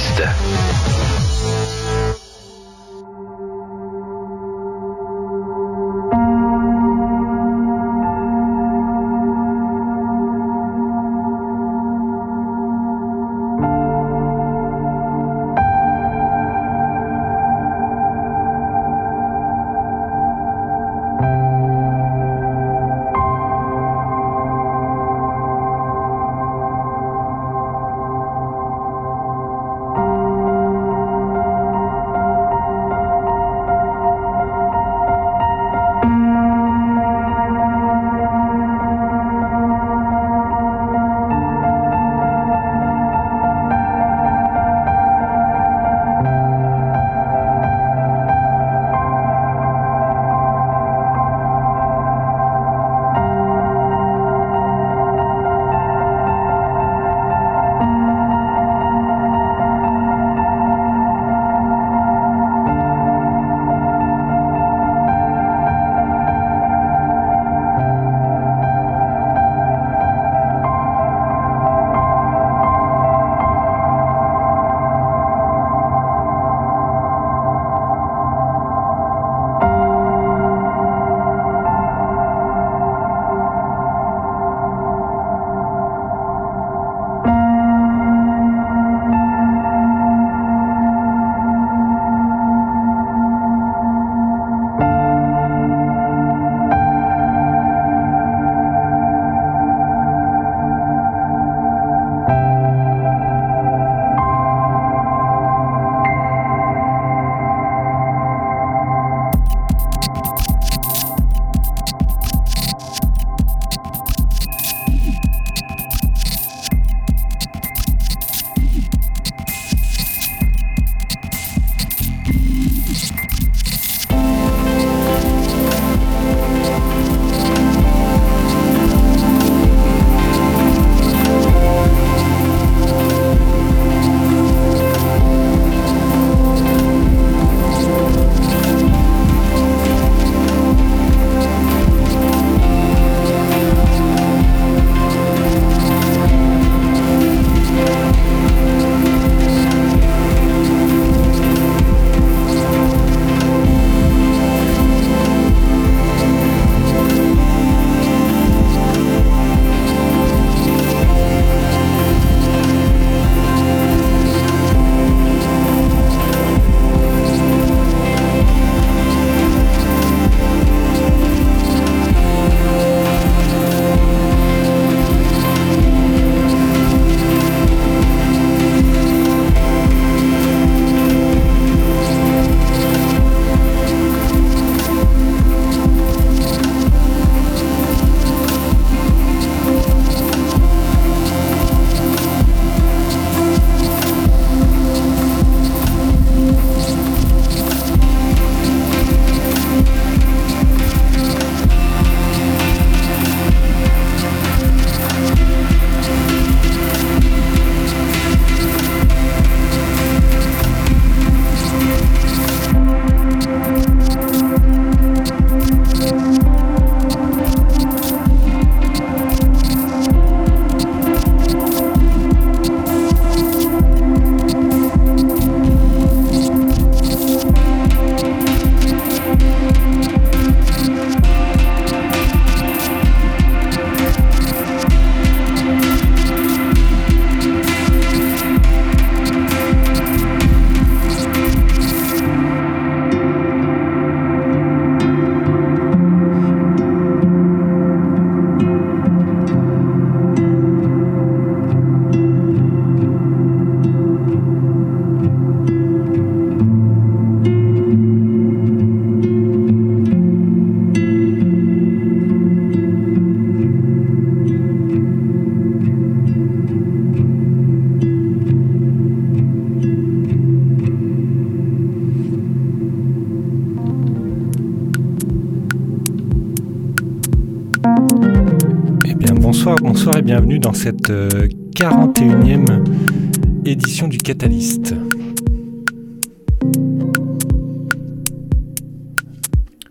Catalyst.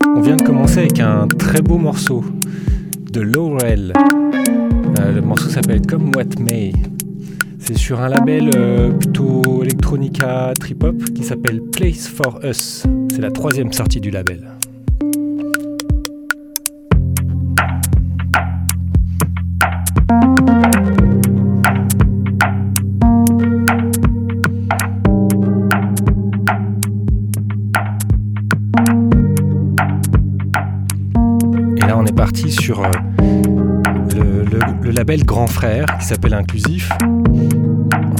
On vient de commencer avec un très beau morceau de Laurel. Euh, le morceau s'appelle Come What May. C'est sur un label euh, plutôt electronica trip hop qui s'appelle Place for Us. C'est la troisième sortie du label. Le, label Grand Frère qui s'appelle Inclusif.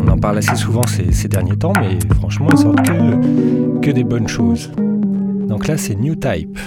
On en parle assez souvent ces, derniers temps, mais franchement, ils sortent que, que des bonnes choses. Donc là, c'est New Type.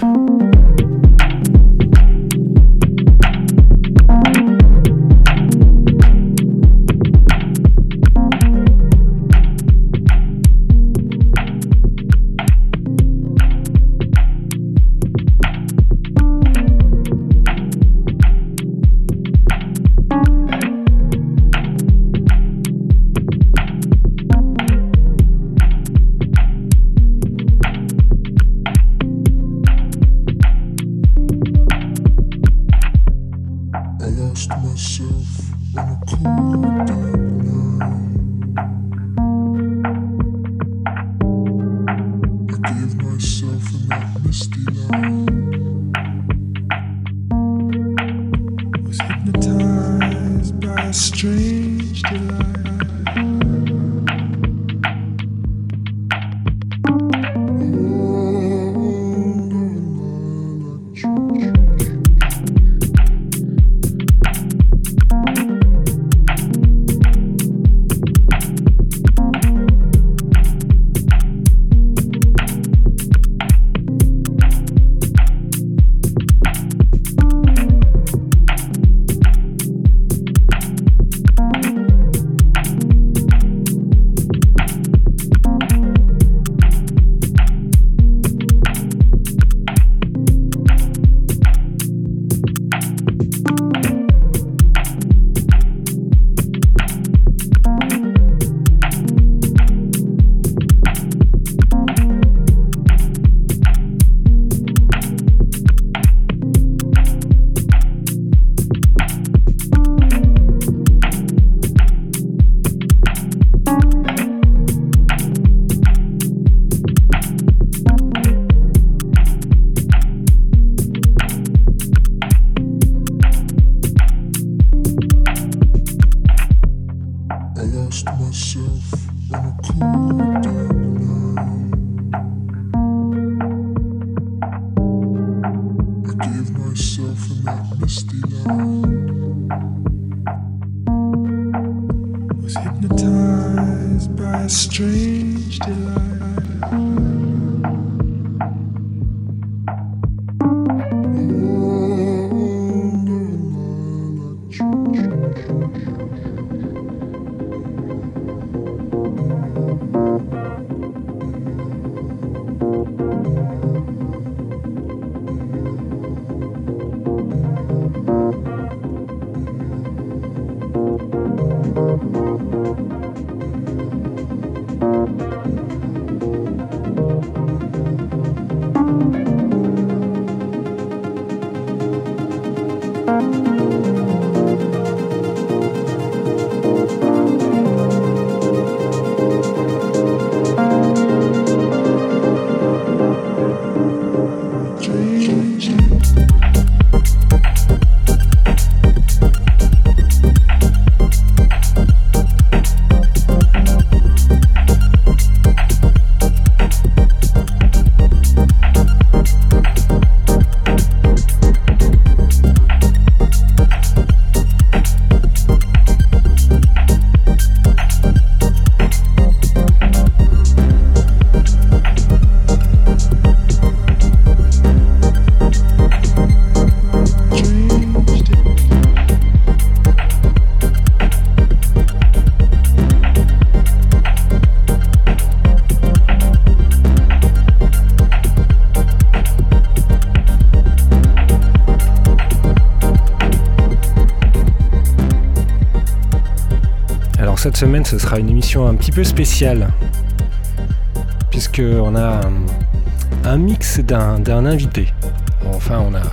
Cette semaine, ce sera une émission un petit peu spéciale, puisqu'on a un, mix d'un invité. Enfin, on a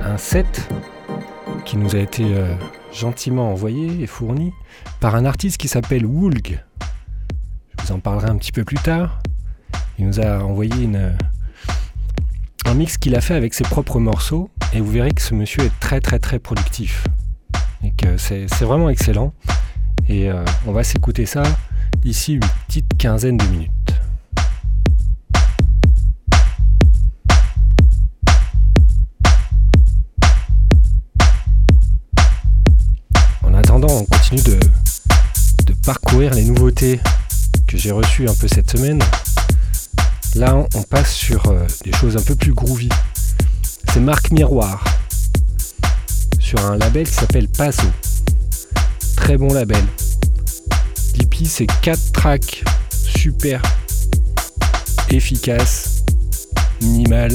un set qui nous a été euh, gentiment envoyé et fourni par un artiste qui s'appelle Woolg. Je vous en parlerai un petit peu plus tard. Il nous a envoyé un mix qu'il a fait avec ses propres morceaux et vous verrez que ce monsieur est très très très productif c'est vraiment excellent. Et euh, on va s'écouter ça d'ici une petite quinzaine de minutes. En attendant, on continue de, parcourir les nouveautés que j'ai reçues un peu cette semaine. Là, on passe sur euh, des choses un peu plus groovy. C'est Marc Miroir sur un label qui s'appelle Paso. Très bon label. L'EP, c'est 4 tracks super efficaces, minimal,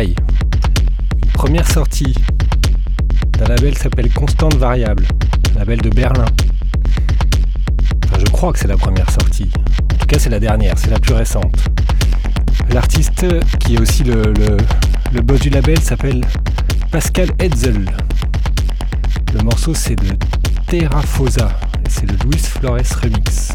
Une première sortie d'un label s'appelle Constante Variable, un label de Berlin. Je crois que c'est la première sortie. En tout cas, c'est la dernière, c'est la plus récente. L'artiste qui est aussi le, le boss du label s'appelle Pascal Hetzel. Le morceau c'est de Terrafosa et c'est le Luis Flores Remix.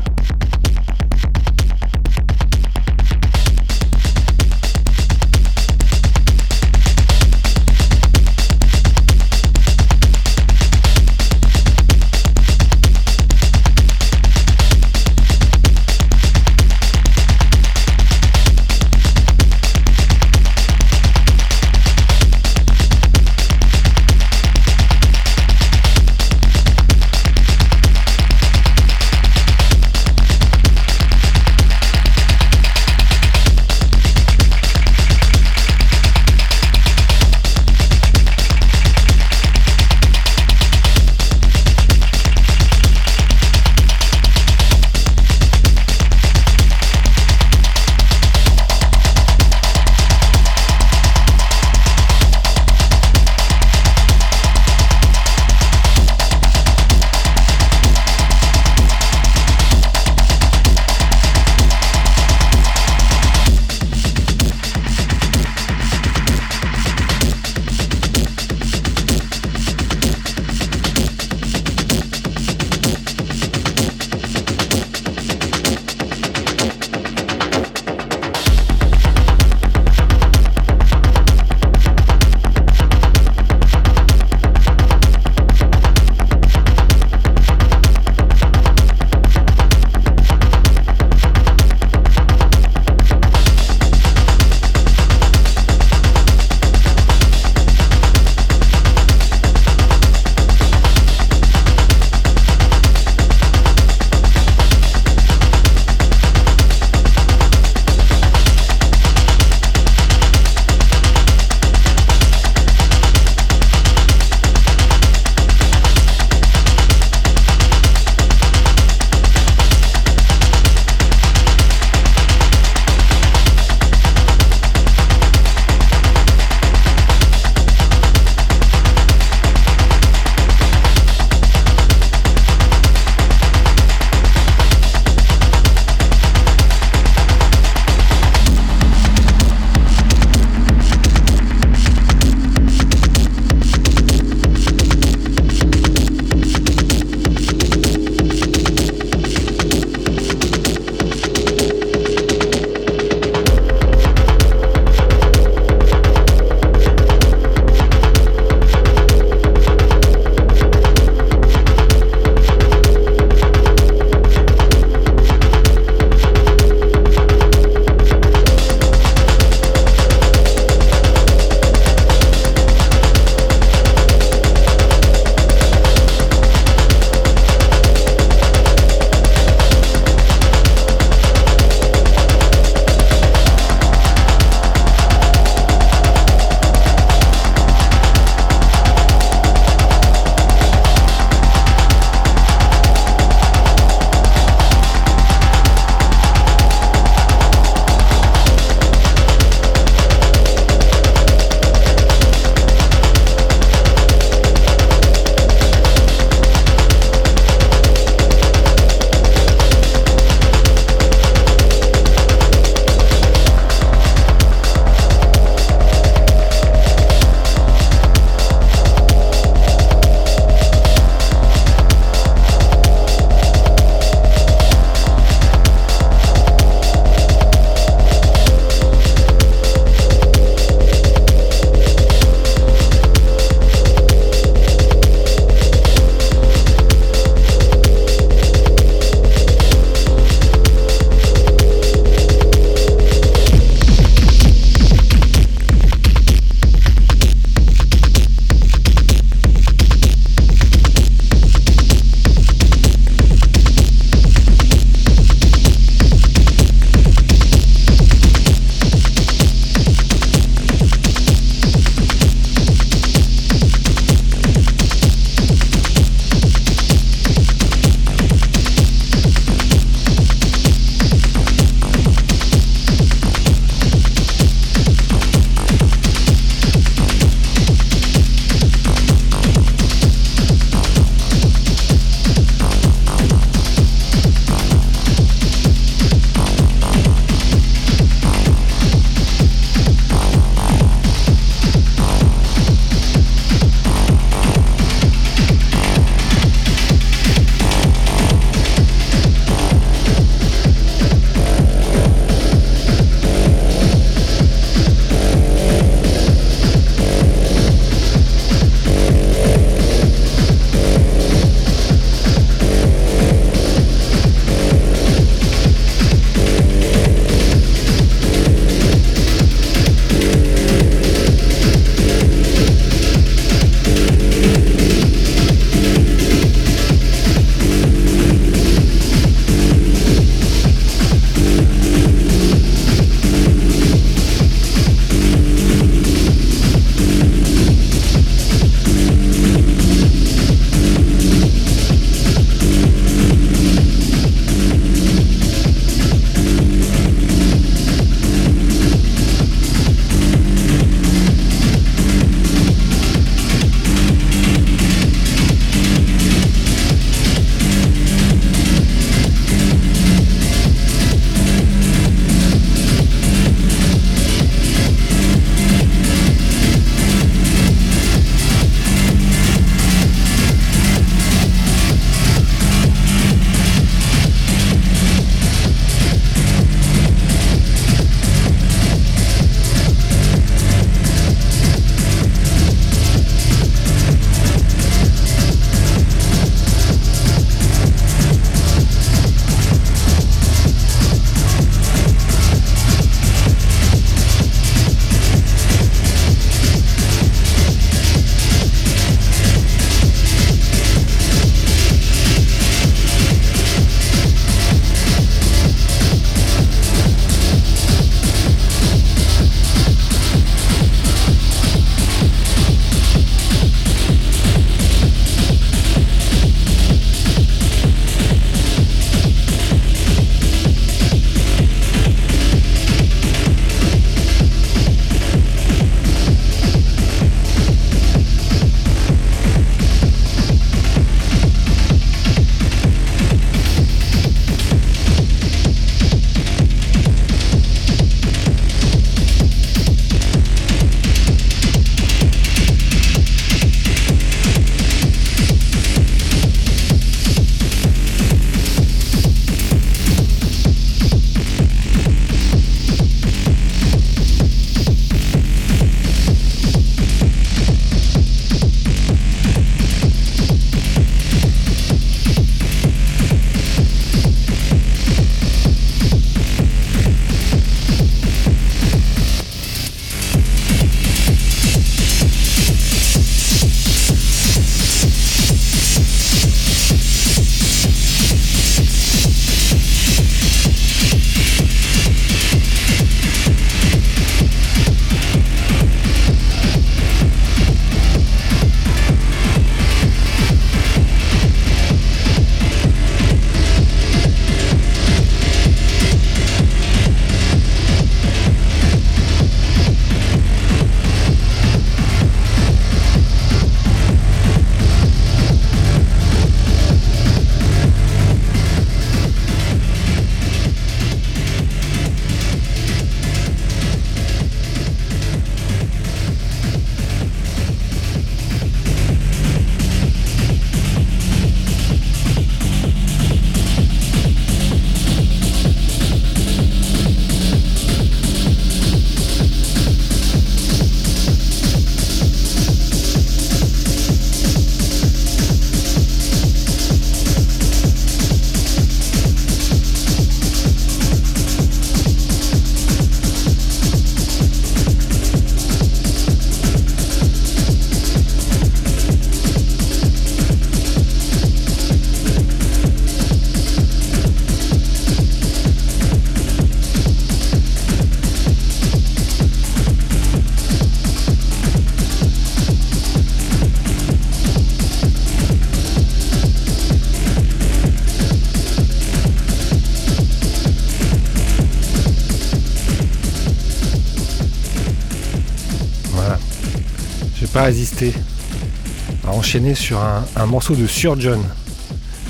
À enchaîner sur un, morceau de Surgeon.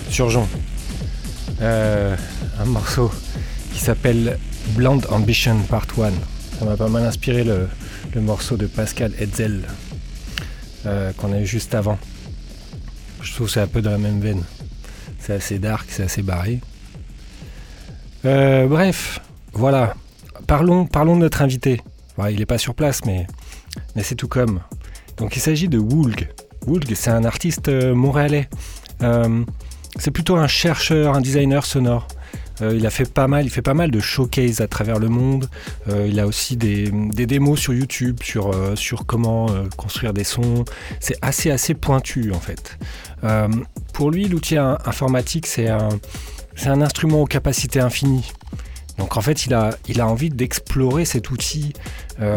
Surgeon. Euh, un morceau qui s'appelle Blonde Ambition Part 1. Ça m'a pas mal inspiré le, morceau de Pascal Hetzel euh, qu'on a eu juste avant. Je trouve que c'est un peu dans la même veine. C'est assez dark, c'est assez barré. Euh, bref, voilà. Parlons, parlons de notre invité. il n'est pas sur place, mais, mais c'est tout comme. Donc il s'agit de Woolg. C'est un artiste euh, montréalais. Euh, c'est plutôt un chercheur, un designer sonore. Euh, il a fait pas mal, il fait pas mal de showcase à travers le monde. il a aussi des, démos sur YouTube sur, sur comment construire des sons. C'est assez assez pointu en fait. pour lui, l'outil informatique, c'est un, un instrument aux capacités infinies. Donc en fait, il a, il a envie d'explorer cet outil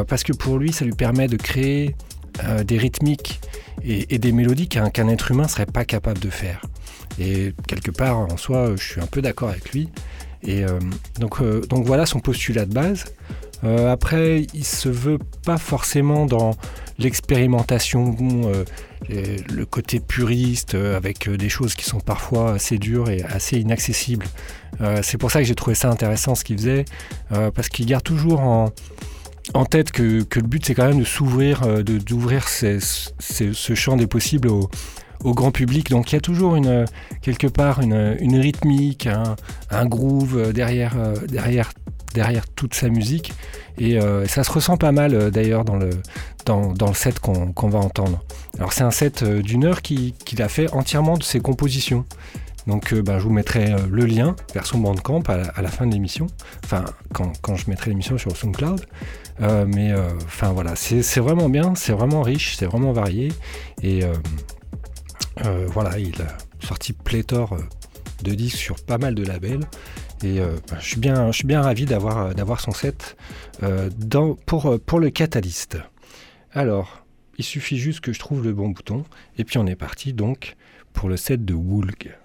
parce que pour lui, ça lui permet de créer des rythmiques et, des mélodies qu'un être humain serait pas capable de faire. Et quelque part, en soi, je suis un peu d'accord avec lui. Et euh, donc, euh, donc voilà son postulat de base. après, il se veut pas forcément dans l'expérimentation, le côté puriste, avec des choses qui sont parfois assez dures et assez inaccessibles. c'est pour ça que j'ai trouvé ça intéressant ce qu'il faisait, parce qu'il garde toujours en, en tête que, le but c'est quand même de s'ouvrir, euh, d'ouvrir ce champ des possibles au, grand public. Donc il y a toujours une, quelque part une, rythmique, un, groove euh, derrière, euh, derrière, derrière toute sa musique. Et ça se ressent pas mal d'ailleurs dans le, dans, le set qu'on va entendre. Alors c'est un set d'une heure qu'il a fait entièrement de ses compositions. Donc ben, je vous mettrai le lien vers son bandcamp à à la fin de l'émission, enfin quand, quand, je mettrai l'émission sur SoundCloud. Euh, mais euh, enfin voilà, c'est vraiment bien, c'est vraiment riche, c'est vraiment varié. Et euh, voilà, il a sorti pléthore de disques sur pas mal de labels. Et bah, je, suis bien, je suis bien ravi d'avoir son set dans, pour, pour le Catalyst. Alors, il suffit juste que je trouve le bon bouton. Et puis on est parti donc pour le set de Woolg.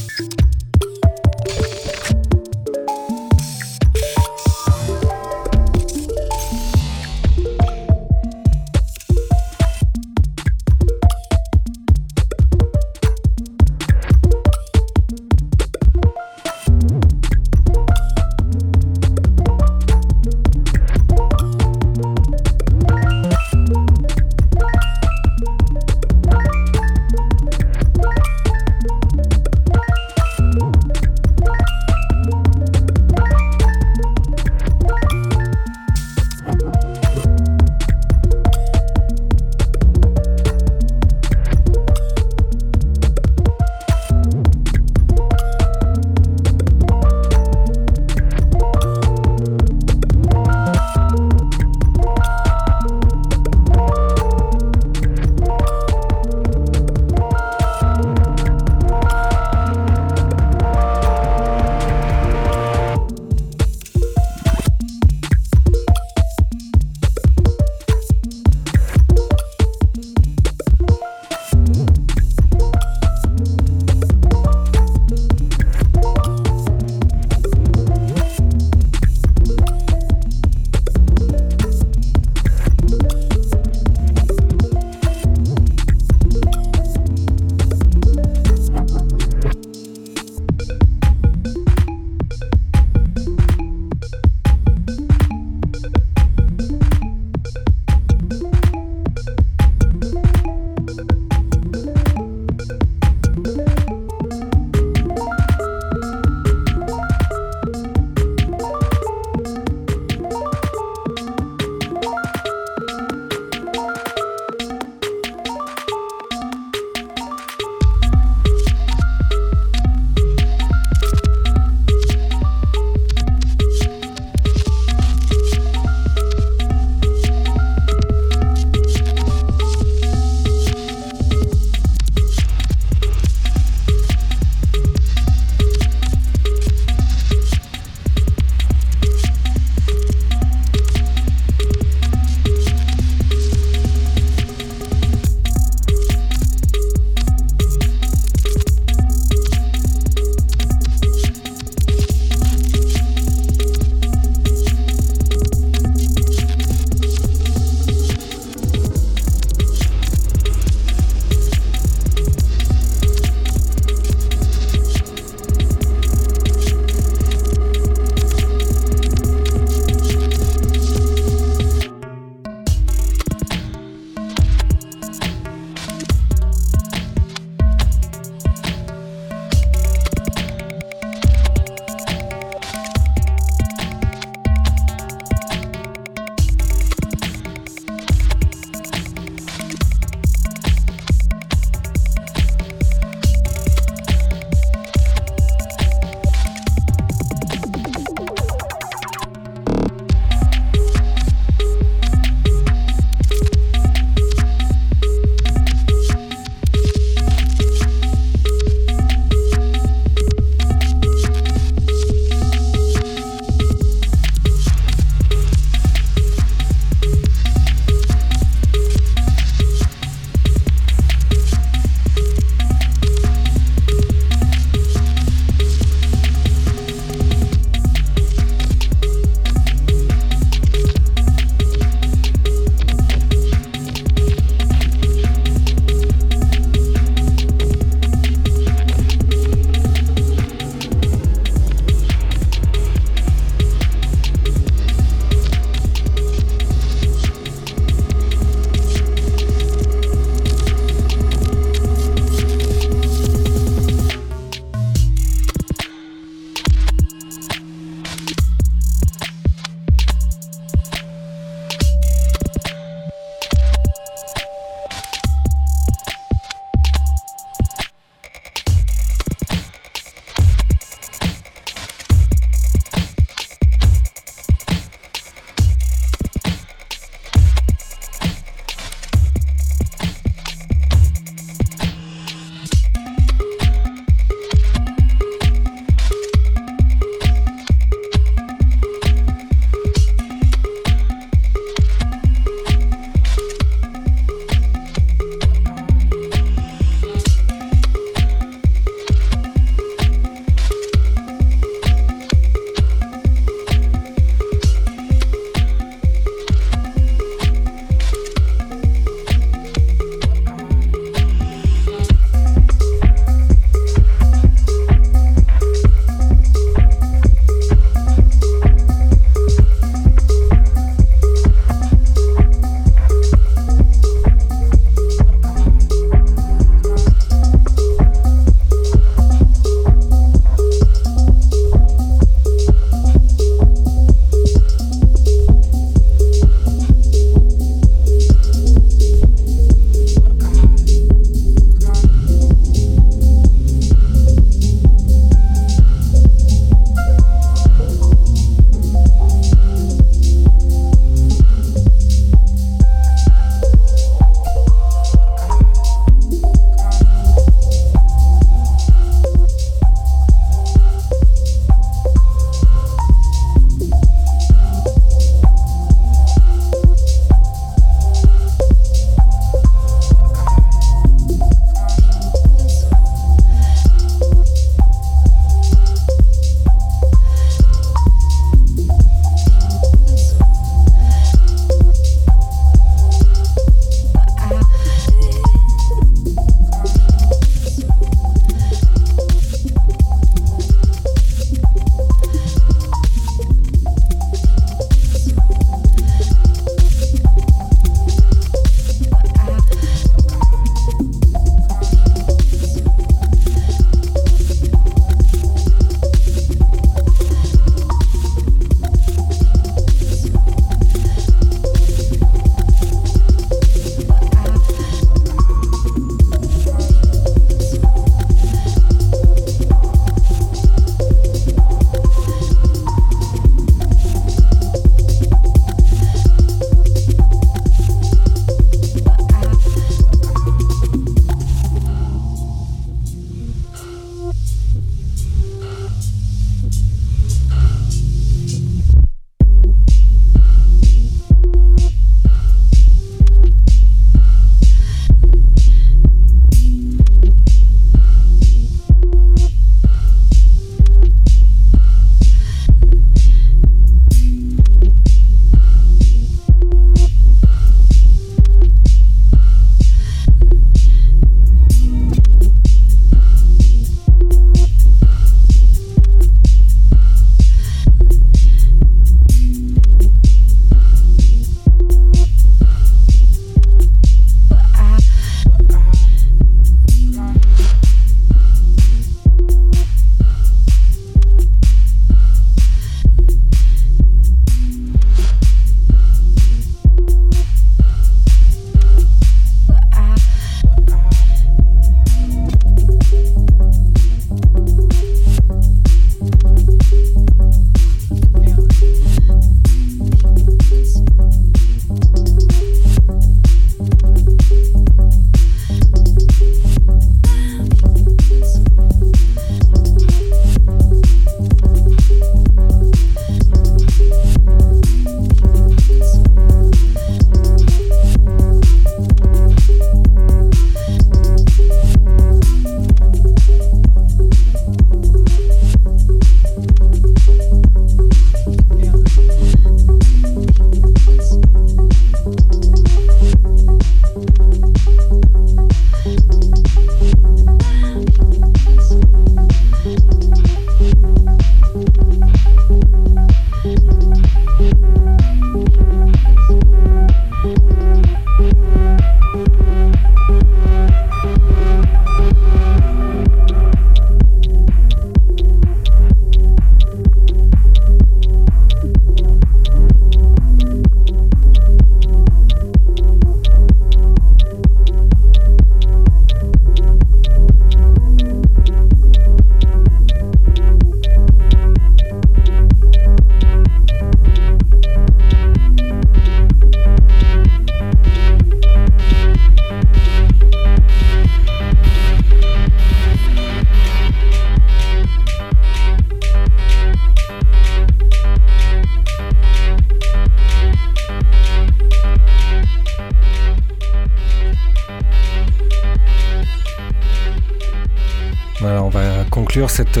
Cette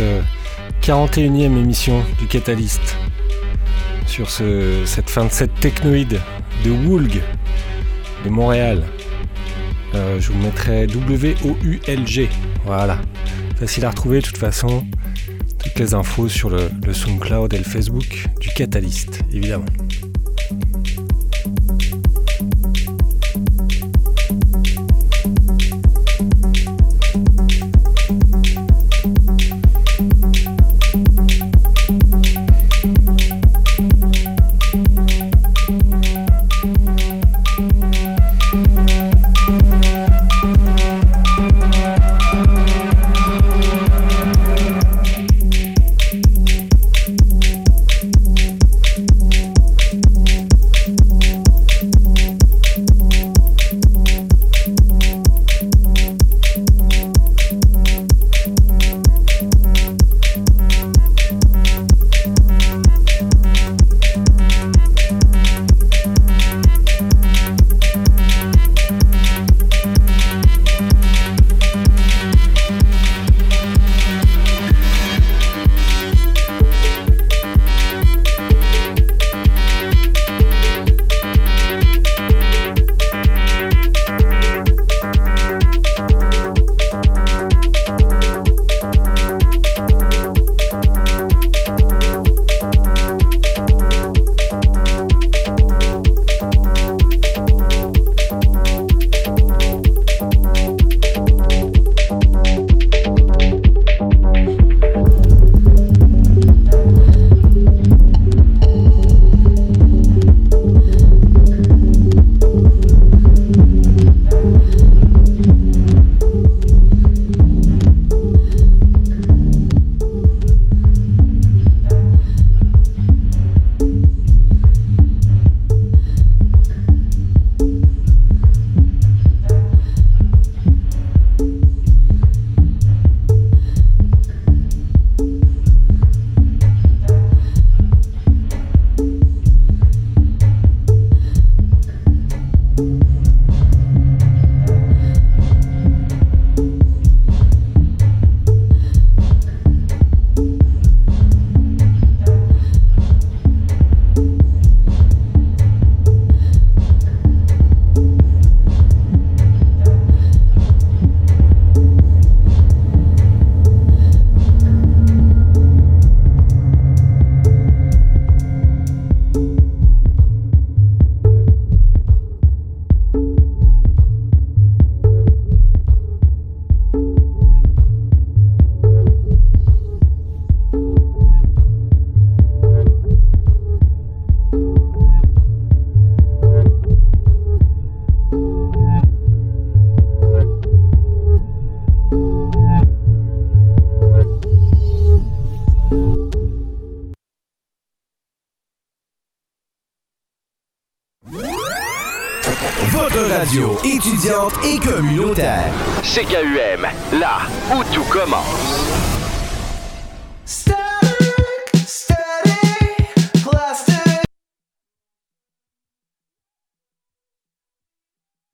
41e émission du Catalyst sur cette fin de cette technoïde de Woolg de Montréal. Euh, je vous mettrai W-O-U-L-G. Voilà. Facile à retrouver de toute façon. Toutes les infos sur le SoundCloud et le Facebook du Catalyst, évidemment. Étudiante et communautaire. CKUM,